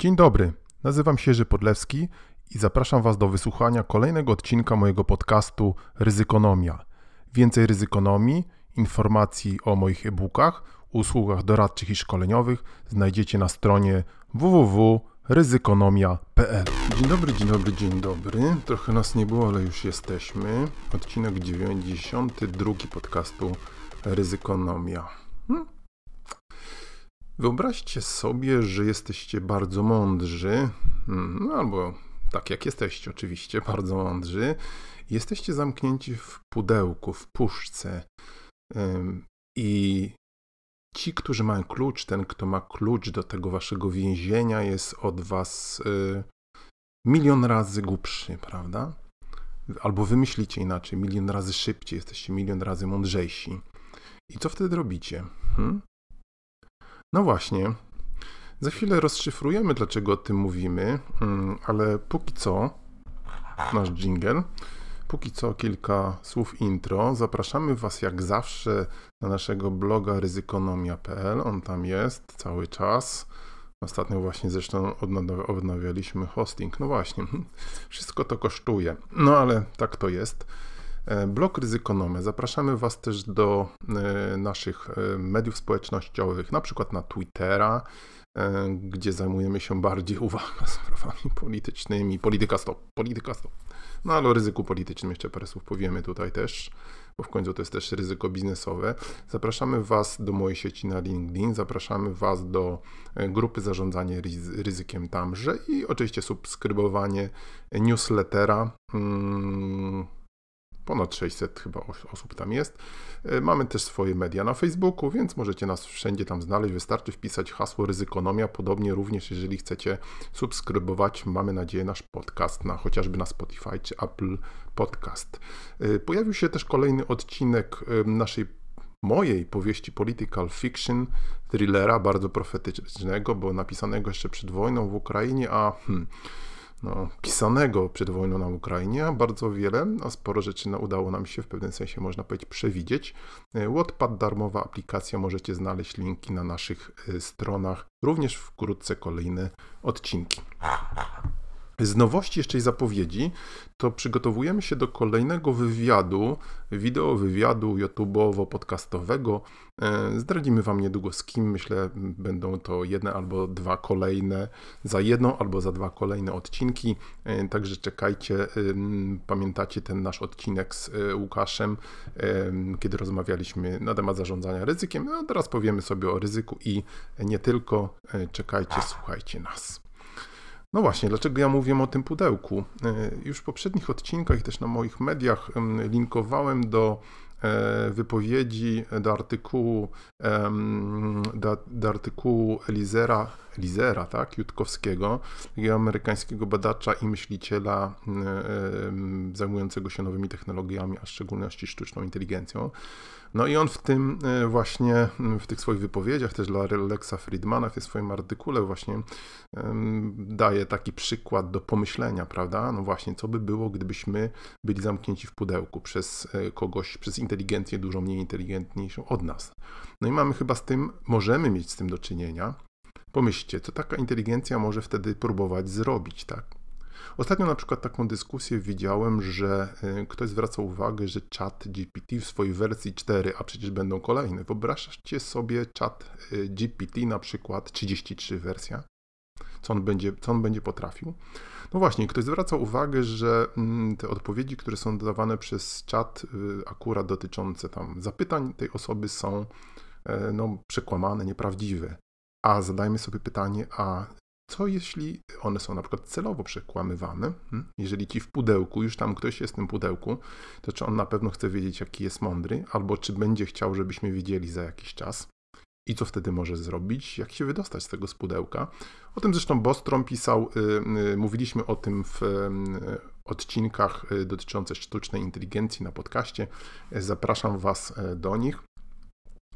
Dzień dobry, nazywam się Jerzy Podlewski i zapraszam Was do wysłuchania kolejnego odcinka mojego podcastu Ryzykonomia. Więcej ryzykonomii, informacji o moich e-bookach, usługach doradczych i szkoleniowych znajdziecie na stronie www.ryzykonomia.pl. Dzień dobry, dzień dobry, dzień dobry. Trochę nas nie było, ale już jesteśmy. Odcinek 92 podcastu Ryzykonomia. Hmm? Wyobraźcie sobie, że jesteście bardzo mądrzy, hmm, no albo tak jak jesteście, oczywiście, bardzo mądrzy. Jesteście zamknięci w pudełku, w puszce. I ci, którzy mają klucz, ten, kto ma klucz do tego waszego więzienia, jest od was y, milion razy głupszy, prawda? Albo wymyślicie inaczej, milion razy szybciej, jesteście milion razy mądrzejsi. I co wtedy robicie? Hmm? No właśnie. Za chwilę rozszyfrujemy, dlaczego o tym mówimy, mm, ale póki co, nasz jingle, póki co kilka słów intro. Zapraszamy Was jak zawsze na naszego bloga ryzykonomia.pl. On tam jest cały czas. Ostatnio właśnie zresztą odnawialiśmy hosting. No właśnie, wszystko to kosztuje. No ale tak to jest. E, blog Ryzykonomia. Zapraszamy Was też do e, naszych e, mediów społecznościowych, na przykład na Twittera, gdzie zajmujemy się bardziej, uwaga, sprawami politycznymi. Polityka stop, polityka stop. No ale o ryzyku politycznym jeszcze parę słów powiemy tutaj też, bo w końcu to jest też ryzyko biznesowe. Zapraszamy Was do mojej sieci na LinkedIn, zapraszamy Was do grupy zarządzanie ryzykiem tamże i oczywiście subskrybowanie newslettera. Hmm Ponad 600 chyba osób tam jest. E, mamy też swoje media na Facebooku, więc możecie nas wszędzie tam znaleźć. Wystarczy wpisać hasło ryzykonomia. Podobnie również, jeżeli chcecie subskrybować, mamy nadzieję, nasz podcast na chociażby na Spotify czy Apple Podcast. E, pojawił się też kolejny odcinek naszej mojej powieści political fiction, thrillera bardzo profetycznego, bo napisanego jeszcze przed wojną w Ukrainie, a hmm, no, pisanego przed wojną na Ukrainie, bardzo wiele, a sporo rzeczy no, udało nam się w pewnym sensie, można powiedzieć, przewidzieć. E, Wattpad, darmowa aplikacja, możecie znaleźć linki na naszych e, stronach, również wkrótce kolejne odcinki. Z nowości jeszcze i zapowiedzi, to przygotowujemy się do kolejnego wywiadu, wideo wywiadu YouTube'owo-podcastowego. E, zdradzimy Wam niedługo z kim. Myślę, będą to jedne albo dwa kolejne, za jedno albo za dwa kolejne odcinki. E, także czekajcie. Pamiętacie ten nasz odcinek z e, Łukaszem, kiedy rozmawialiśmy na temat zarządzania ryzykiem. No, teraz powiemy sobie o ryzyku i nie tylko. Czekajcie, słuchajcie nas. No właśnie, dlaczego ja mówię o tym pudełku? E, już w poprzednich odcinkach i też na moich mediach linkowałem do e, wypowiedzi, do artykułu, do artykułu Elizera, Elizera tak, Jutkowskiego, amerykańskiego badacza i myśliciela zajmującego się nowymi technologiami, a w szczególności sztuczną inteligencją. No i on w tym e, właśnie, w tych swoich wypowiedziach, też dla Lexa Friedmana, w tym swoim artykule właśnie daje taki przykład do pomyślenia, prawda? No właśnie, co by było, gdybyśmy byli zamknięci w pudełku przez e, kogoś, przez inteligencję dużo mniej inteligentniejszą od nas. No i mamy chyba z tym, możemy mieć z tym do czynienia. Pomyślcie, co taka inteligencja może wtedy próbować zrobić, tak? Ostatnio na przykład taką dyskusję widziałem, że y, ktoś zwraca uwagę, że chat GPT w swojej wersji 4, a przecież będą kolejne. Wyobraźcie sobie chat y, GPT na przykład 33 wersja. Co on będzie, co on będzie potrafił? No właśnie, ktoś zwraca uwagę, że mm, te odpowiedzi, które są dawane przez czat, y, akurat dotyczące tam zapytań tej osoby są no, przekłamane, nieprawdziwe. A zadajmy sobie pytanie, a co jeśli one są na przykład celowo przekłamywane? Hmm? Jeżeli ci w pudełku, już tam ktoś jest w tym pudełku, to czy on na pewno chce wiedzieć, jaki jest mądry, albo czy będzie chciał, żebyśmy wiedzieli za jakiś czas? I co wtedy może zrobić? Jak się wydostać z tego z pudełka? O tym zresztą Bostrom pisał, yy, yy, mówiliśmy o tym w yy, odcinkach y, dotyczących sztucznej inteligencji na podcaście. Zapraszam Was y, do nich.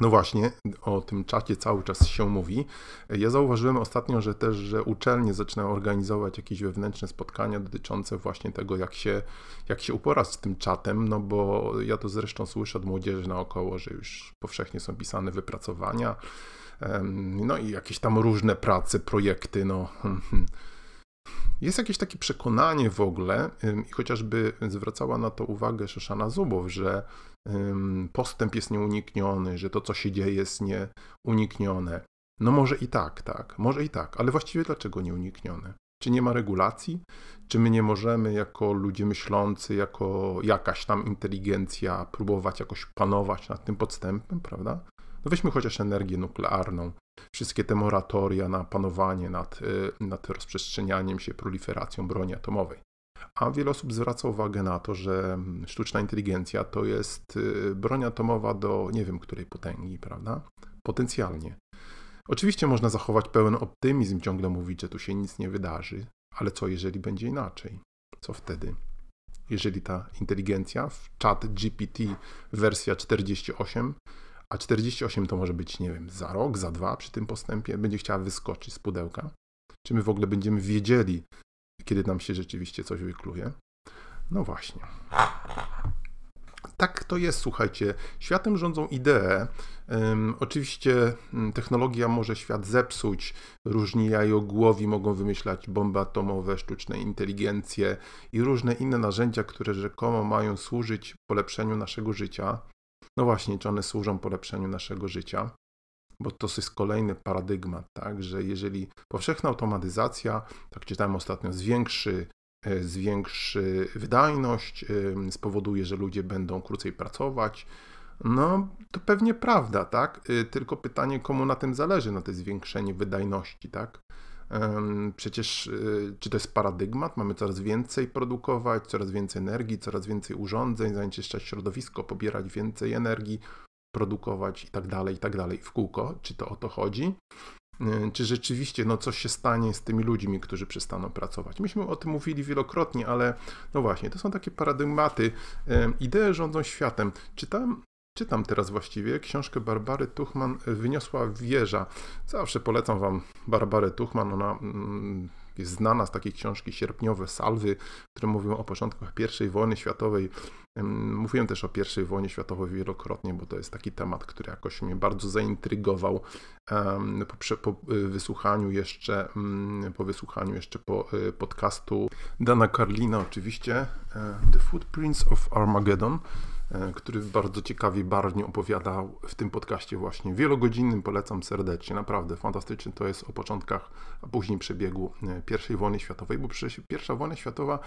No właśnie, o tym czacie cały czas się mówi. Ja zauważyłem ostatnio, że też, że uczelnie zaczynają organizować jakieś wewnętrzne spotkania dotyczące właśnie tego, jak się, jak się uporać z tym czatem, no bo ja to zresztą słyszę od młodzieży naokoło, że już powszechnie są pisane wypracowania, no i jakieś tam różne prace, projekty, no. Jest jakieś takie przekonanie w ogóle, i chociażby zwracała na to uwagę Szoszana Zubow, że postęp jest nieunikniony, że to, co się dzieje, jest nieuniknione. No może i tak, tak, może i tak, ale właściwie dlaczego nieuniknione? Czy nie ma regulacji? Czy my nie możemy jako ludzie myślący, jako jakaś tam inteligencja próbować jakoś panować nad tym podstępem, prawda? No weźmy chociaż energię nuklearną, wszystkie te moratoria na panowanie nad, y, nad rozprzestrzenianiem się, proliferacją broni atomowej. A wiele osób zwraca uwagę na to, że sztuczna inteligencja to jest y, broń atomowa do nie wiem której potęgi, prawda? Potencjalnie. Oczywiście można zachować pełen optymizm, ciągle mówić, że tu się nic nie wydarzy, ale co jeżeli będzie inaczej? Co wtedy? Jeżeli ta inteligencja w chat GPT wersja 48, a 48 to może być, nie wiem, za rok, za dwa przy tym postępie, będzie chciała wyskoczyć z pudełka? Czy my w ogóle będziemy wiedzieli, kiedy nam się rzeczywiście coś wykluje? No właśnie tak to jest, słuchajcie. Światem rządzą idee. Um, oczywiście mm, technologia może świat zepsuć. Różni jajogłowi mogą wymyślać bomby atomowe, sztuczne inteligencje i różne inne narzędzia, które rzekomo mają służyć polepszeniu naszego życia. No właśnie, czy one służą polepszeniu naszego życia? Bo to jest kolejny paradygmat, tak, że jeżeli powszechna automatyzacja, tak czytałem ostatnio, zwiększy E, zwiększy wydajność, e, spowoduje, że ludzie będą krócej pracować. No, to pewnie prawda, tak? E, tylko pytanie, komu na tym zależy, na to zwiększenie wydajności, tak? Przecież, czy to jest paradygmat? Mamy coraz więcej produkować, coraz więcej energii, coraz więcej urządzeń, zanieczyszczać środowisko, pobierać więcej energii, produkować i tak dalej, i tak dalej w kółko. Czy to o to chodzi? Y, czy rzeczywiście no, coś się stanie z tymi ludźmi, którzy przestaną pracować. Myśmy o tym mówili wielokrotnie, ale no właśnie, to są takie paradygmaty. Y, idee rządzą światem. Czytam, czytam teraz właściwie książkę Barbary Tuchman Wyniosła wieża. Zawsze polecam Wam Barbarę Tuchman. Ona mm, jest znana z takiej książki Sierpniowe Salwy, które mówią o początkach I wojny światowej. Mówiłem też o I wojnie światowej wielokrotnie, bo to jest taki temat, który jakoś mnie bardzo zaintrygował po, po y, wysłuchaniu jeszcze, mm, po wysłuchaniu jeszcze po podcastu Dana Carlina oczywiście, e, The Footprints of Armageddon. E, który bardzo ciekawie, barwnie opowiadał w tym podcaście właśnie wielogodzinnym, polecam serdecznie, naprawdę fantastyczny. To jest o początkach, a później przebiegu e, I wojny światowej, bo przecież pierwsza wojna światowa,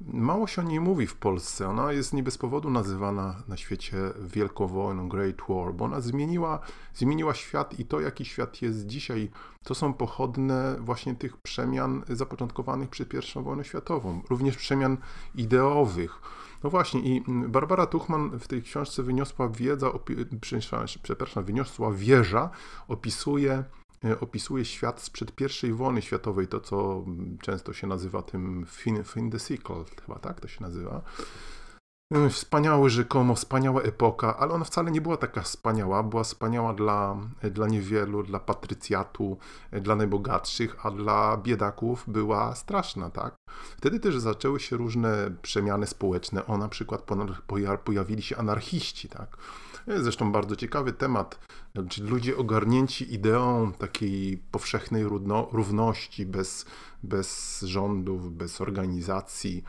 mało się o niej mówi w Polsce, ona jest nie bez powodu nazywana na świecie Wielką Wojną, Great War, bo ona zmieniła, zmieniła świat i to, jaki świat jest dzisiaj, to są pochodne właśnie tych przemian zapoczątkowanych przed I wojną światową, również przemian ideowych, no właśnie i Barbara Tuchman w tej książce wyniosła wiedza, przepraszam, wyniosła wieża, opisuje e, opisuje świat sprzed I wojny światowej, to co często się nazywa tym fin, fin the sequel, chyba tak to się nazywa. Mm, wspaniały rzekomo, wspaniała epoka, ale ona wcale nie była taka wspaniała. Była wspaniała dla, dla niewielu, dla patrycjatu, dla najbogatszych, a dla biedaków była straszna, tak? Wtedy też zaczęły się różne przemiany społeczne. O, na przykład pojawili się anarchiści, tak? Zresztą bardzo ciekawy temat, czyli ludzie ogarnięci ideą takiej powszechnej równości, bez, bez rządów, bez organizacji,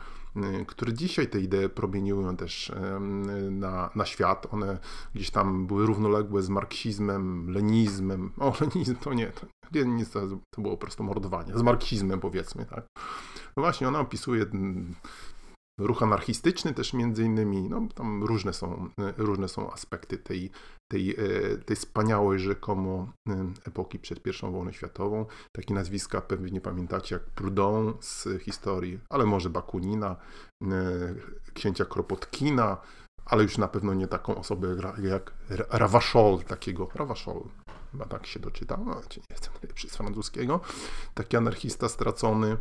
które dzisiaj te idee promieniują też na, na świat. One gdzieś tam były równoległe z marksizmem, lenizmem. O, lenizm to nie, to, lenizm to, to było po prostu mordowanie. Z marksizmem powiedzmy, tak. No właśnie, ona opisuje ruch anarchistyczny też między innymi, no tam różne są, różne są aspekty tej, tej, e, tej wspaniałej rzekomo e, epoki przed I wojną światową. Takie nazwiska pewnie nie pamiętacie jak Proudhon z historii, ale może Bakunina, e, księcia Kropotkina, ale już na pewno nie taką osobę jak Ravachol, takiego Ravachol, chyba tak się doczyta, no, nie jestem najlepszy z francuskiego, taki anarchista stracony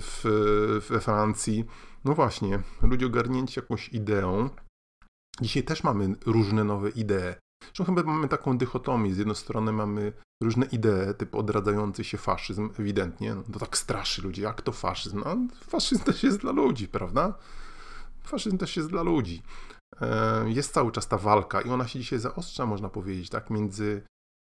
w, we Francji. No właśnie, ludzie ogarnięci jakąś ideą. Dzisiaj też mamy różne nowe idee. Zresztą chyba mamy taką dychotomię. Z jednej strony mamy różne idee, typu odradzający się faszyzm, ewidentnie. No to tak straszy ludzi. Jak to faszyzm? No, faszyzm też jest dla ludzi, prawda? Faszyzm też jest dla ludzi. E, jest cały czas ta walka i ona się dzisiaj zaostrza, można powiedzieć, tak, między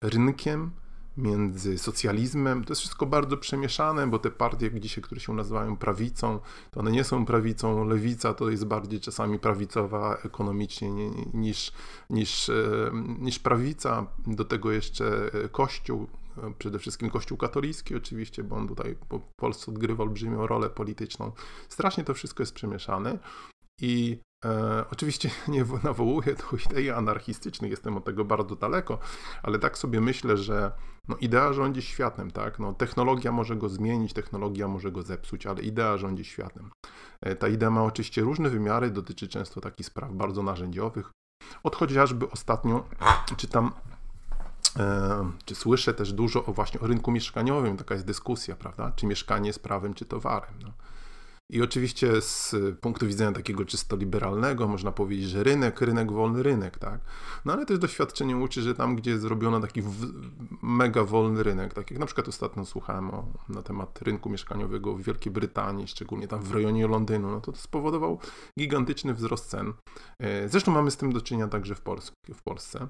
rynkiem, między socjalizmem. To jest wszystko bardzo przemieszane, bo te partie, dzisiaj, które się nazywają prawicą, to one nie są prawicą. Lewica to jest bardziej czasami prawicowa ekonomicznie niż, niż, e, niż prawica. Do tego jeszcze Kościół, przede wszystkim Kościół katolicki oczywiście, bo on tutaj po Polsce odgrywa olbrzymią rolę polityczną. Strasznie to wszystko jest przemieszane i E, oczywiście nie nawołuję do idei anarchistycznych, jestem od tego bardzo daleko, ale tak sobie myślę, że no, idea rządzi światem, tak? No, technologia może go zmienić, technologia może go zepsuć, ale idea rządzi światem. E, ta idea ma oczywiście różne wymiary, dotyczy często takich spraw bardzo narzędziowych. Od chociażby ostatnio czytam e, czy słyszę też dużo o właśnie o rynku mieszkaniowym, taka jest dyskusja, prawda? Czy mieszkanie jest prawem, czy towarem. No. I oczywiście z punktu widzenia takiego czysto liberalnego można powiedzieć, że rynek, rynek, wolny rynek, tak? No ale też doświadczenie uczy, że tam, gdzie zrobiono taki mega wolny rynek, tak jak na przykład ostatnio słuchałem o, na temat rynku mieszkaniowego w Wielkiej Brytanii, szczególnie tam w rejonie Londynu, no to to spowodował gigantyczny wzrost cen. E, zresztą mamy z tym do czynienia także w. W Polsce.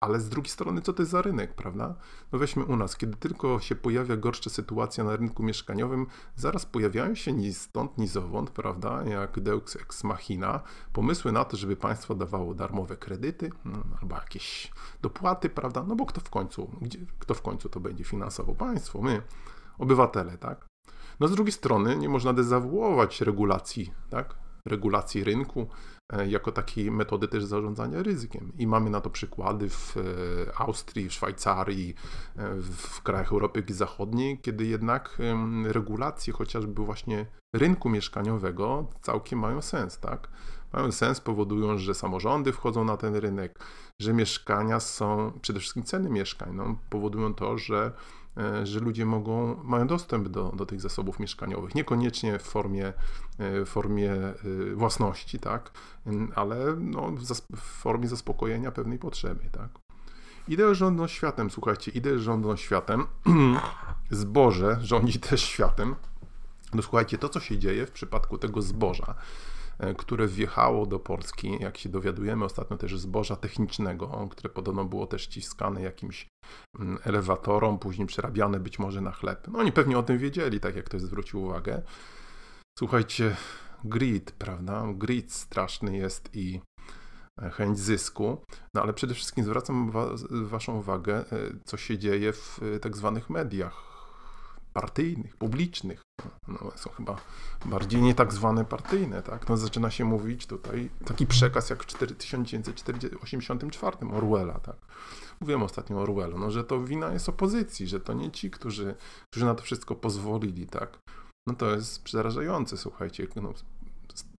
Ale z drugiej strony, co to jest za rynek, prawda? No weźmy u nas, kiedy tylko się pojawia gorsza sytuacja na rynku mieszkaniowym, zaraz pojawiają się ni stąd, ni zowąd, prawda, jak Deux Ex Machina, pomysły na to, żeby państwo dawało darmowe kredyty no, albo jakieś dopłaty, prawda? No bo kto w końcu, gdzie, kto w końcu to będzie finansował? Państwo, my, obywatele, tak? No z drugiej strony nie można dezawuować regulacji, tak? Regulacji rynku, E, jako takiej metody też zarządzania ryzykiem. I mamy na to przykłady w e, Austrii, w Szwajcarii, e, w krajach Europy Zachodniej, kiedy jednak regulacje chociażby właśnie rynku mieszkaniowego całkiem mają sens, tak? Mają sens, powodują, że samorządy wchodzą na ten rynek, że mieszkania są, przede wszystkim ceny mieszkań, no, powodują to, że że ludzie mogą, mają dostęp do, do tych zasobów mieszkaniowych. Niekoniecznie w formie, e, w formie e, własności, tak, ale no, w formie zaspokojenia pewnej potrzeby. Tak. Idea rządzą światem, słuchajcie, idea rządzą światem, zboże rządzi też światem. No słuchajcie, to co się dzieje w przypadku tego zboża, E, które wjechało do Polski, jak się dowiadujemy ostatnio też zboża technicznego, które podobno było też ściskane jakimś mm, elewatorom, później przerabiane być może na chleb. No oni pewnie o tym wiedzieli, tak jak ktoś zwrócił uwagę. Słuchajcie, greed, prawda? Greed straszny jest i e, chęć zysku, no ale przede wszystkim zwracam wa waszą uwagę, e, co się dzieje w tak zwanych mediach partyjnych, publicznych. No, są chyba bardziej nie tak zwane partyjne, tak? No, zaczyna się mówić tutaj taki przekaz jak w 1984 Orwella, tak? Mówiłem ostatnio o Orwellu, no, że to wina jest opozycji, że to nie ci, którzy, którzy na to wszystko pozwolili, tak? No to jest przerażające, słuchajcie. No,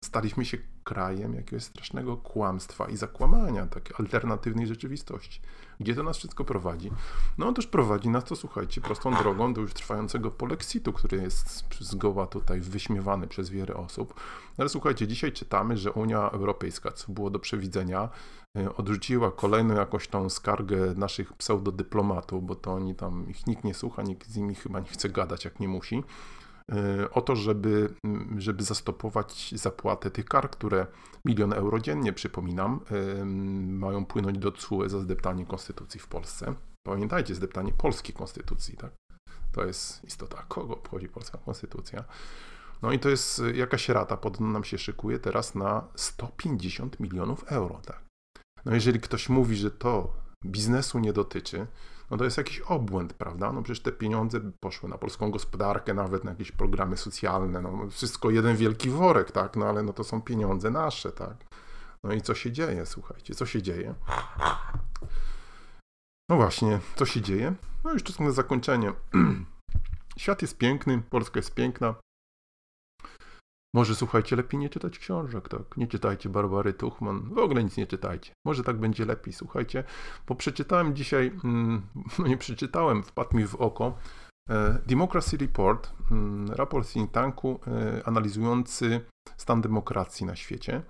staliśmy się krajem jakiegoś strasznego kłamstwa i zakłamania, takiej alternatywnej rzeczywistości. Gdzie to nas wszystko prowadzi? No otóż prowadzi nas to, słuchajcie, prostą drogą do już trwającego polexitu, który jest zgoła tutaj wyśmiewany przez wiele osób. Ale słuchajcie, dzisiaj czytamy, że Unia Europejska, co było do przewidzenia, e, odrzuciła kolejną jakąś tą skargę naszych pseudodyplomatów, bo to oni tam, ich nikt nie słucha, nikt z nimi chyba nie chce gadać, jak nie musi o to, żeby, mm, żeby zastopować zapłatę tych kar, które milion euro dziennie, przypominam, e, mają płynąć do CUE za zdeptanie konstytucji w Polsce. Pamiętajcie, zdeptanie polskiej konstytucji, tak? To jest istota, kogo obchodzi polska konstytucja. No i to jest jakaś rata, podobno nam się szykuje teraz na 150 milionów euro, tak? No jeżeli ktoś mówi, że to biznesu nie dotyczy, no to jest jakiś obłęd, prawda? No przecież te pieniądze poszły na polską gospodarkę, nawet na jakieś programy socjalne, no wszystko jeden wielki worek, tak? No ale no to są pieniądze nasze, tak? No i co się dzieje, słuchajcie, co się dzieje? No właśnie, co się dzieje? No już to na zakończenie. Świat jest piękny, Polska jest piękna, może słuchajcie, lepiej nie czytać książek, tak? Nie czytajcie Barbary Tuchman, w ogóle nic nie czytajcie. Może tak będzie lepiej, słuchajcie, bo przeczytałem dzisiaj, mm, no nie przeczytałem, wpadł mi w oko e, Democracy Report, mm, raport think tanku e, analizujący stan demokracji na świecie.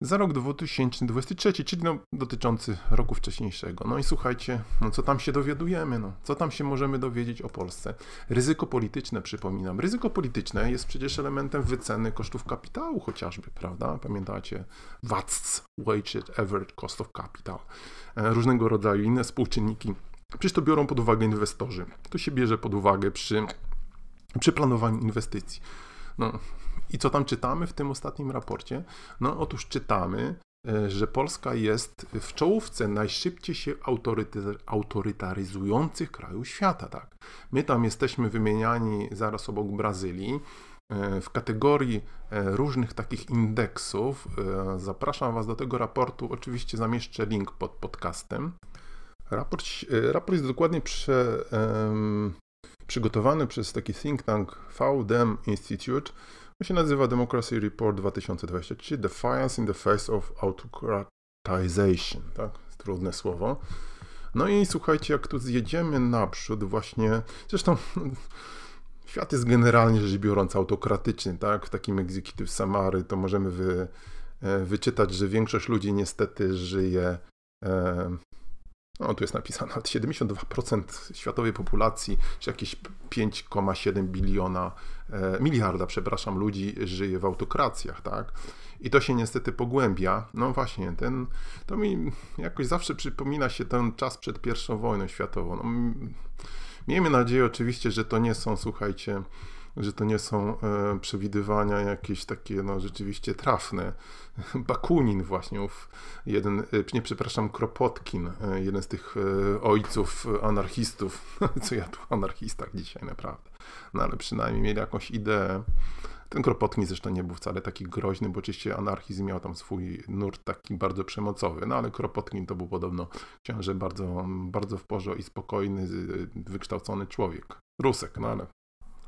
Za rok 2023, czyli no, dotyczący roku wcześniejszego. No i słuchajcie, no co tam się dowiadujemy, no, co tam się możemy dowiedzieć o Polsce? Ryzyko polityczne, przypominam. Ryzyko polityczne jest przecież elementem wyceny kosztów kapitału chociażby, prawda? Pamiętacie? WACC, Weighted Average Cost of Capital. E, różnego rodzaju inne współczynniki. Przecież to biorą pod uwagę inwestorzy. To się bierze pod uwagę przy, przy planowaniu inwestycji. No, i co tam czytamy w tym ostatnim raporcie? No otóż czytamy, e, że Polska jest w czołówce najszybciej się autorytaryzujących krajów świata. Tak. My tam jesteśmy wymieniani zaraz obok Brazylii. E, w kategorii e, różnych takich indeksów zapraszam Was do tego raportu. Oczywiście zamieszczę link pod podcastem. Raport, raport jest dokładnie prze, przygotowany przez taki think tank VDEM Institute. To się nazywa Democracy Report 2023 Defiance in the Face of Autocratization. Tak, trudne słowo. No i słuchajcie, jak tu zjedziemy naprzód właśnie, zresztą świat jest generalnie rzecz biorąc autokratyczny, tak? W takim Executive Samary to możemy wy, e, wyczytać, że większość ludzi niestety żyje e, no, tu jest napisane, 72% światowej populacji, czy jakieś 5,7 biliona, e, miliarda, przepraszam, ludzi żyje w autokracjach, tak? I to się niestety pogłębia. No właśnie, ten, to mi jakoś zawsze przypomina się ten czas przed pierwszą wojną światową. No, miejmy nadzieję oczywiście, że to nie są, słuchajcie, że to nie są e, przewidywania jakieś takie no, rzeczywiście trafne. Bakunin właśnie, ów jeden, e, nie przepraszam, Kropotkin, e, jeden z tych ojców anarchistów, co ja tu anarchistach dzisiaj naprawdę, no ale przynajmniej mieli jakąś ideę. Ten Kropotkin zresztą nie był wcale taki groźny, bo oczywiście anarchizm miał tam swój nurt taki bardzo przemocowy, no ale Kropotkin to był podobno książę bardzo, bardzo w porządku i spokojny, wykształcony człowiek. Rusek, no ale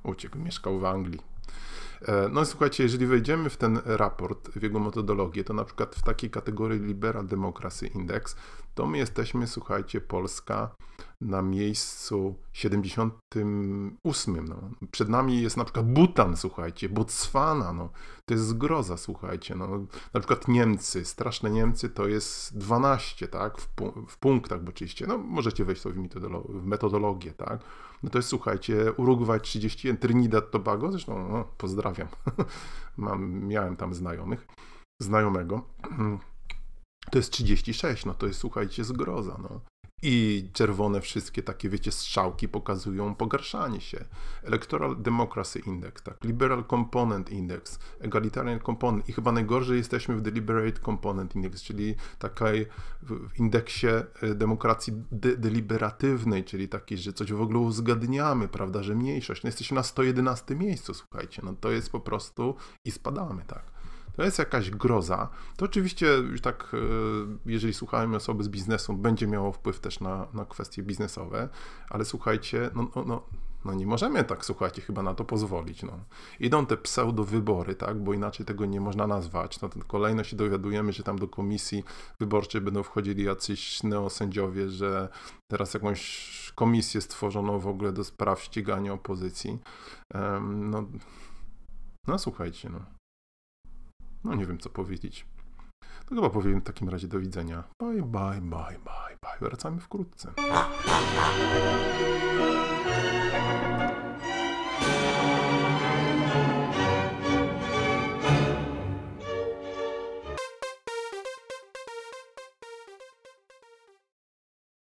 uciekł, mieszkał w Anglii. E, no słuchajcie, jeżeli wejdziemy w ten raport, w jego metodologię, to na przykład w takiej kategorii Liberal Democracy Index, to my jesteśmy, słuchajcie, Polska na miejscu 78. No. Przed nami jest na przykład Butan, słuchajcie, Botswana, no. to jest zgroza, słuchajcie. No. Na przykład Niemcy, straszne Niemcy to jest 12, tak, w, pu w punktach, bo oczywiście, no możecie wejść sobie w metodologię, tak. No to jest, słuchajcie, Urugwaj 31, Trinidad Tobago, zresztą no, pozdrawiam, Mam, miałem tam znajomych, znajomego. To jest 36, no to jest, słuchajcie, zgroza, no. I czerwone wszystkie takie, wiecie, strzałki pokazują pogarszanie się. Electoral Democracy Index, tak, Liberal Component Index, Egalitarian Component i chyba najgorzej jesteśmy w Deliberate Component Index, czyli takiej w indeksie e, demokracji de deliberatywnej, czyli takiej, że coś w ogóle uzgadniamy, prawda, że mniejszość. No jesteśmy na 111 miejscu, słuchajcie, no to jest po prostu i spadamy, tak to jest jakaś groza. To oczywiście już tak, e, jeżeli słuchamy osoby z biznesu, będzie miało wpływ też na, na kwestie biznesowe, ale słuchajcie, no, no, no, no nie możemy tak, słuchajcie, chyba na to pozwolić. No. Idą te pseudo-wybory, tak, bo inaczej tego nie można nazwać. No, kolejno się dowiadujemy, że tam do komisji wyborczej będą wchodzili jacyś neosędziowie, że teraz jakąś komisję stworzono w ogóle do spraw ścigania opozycji. Um, no, no słuchajcie, no. No nie wiem co powiedzieć. To chyba powiem w takim razie do widzenia. Bye, bye, bye, bye, bye. Wracamy wkrótce.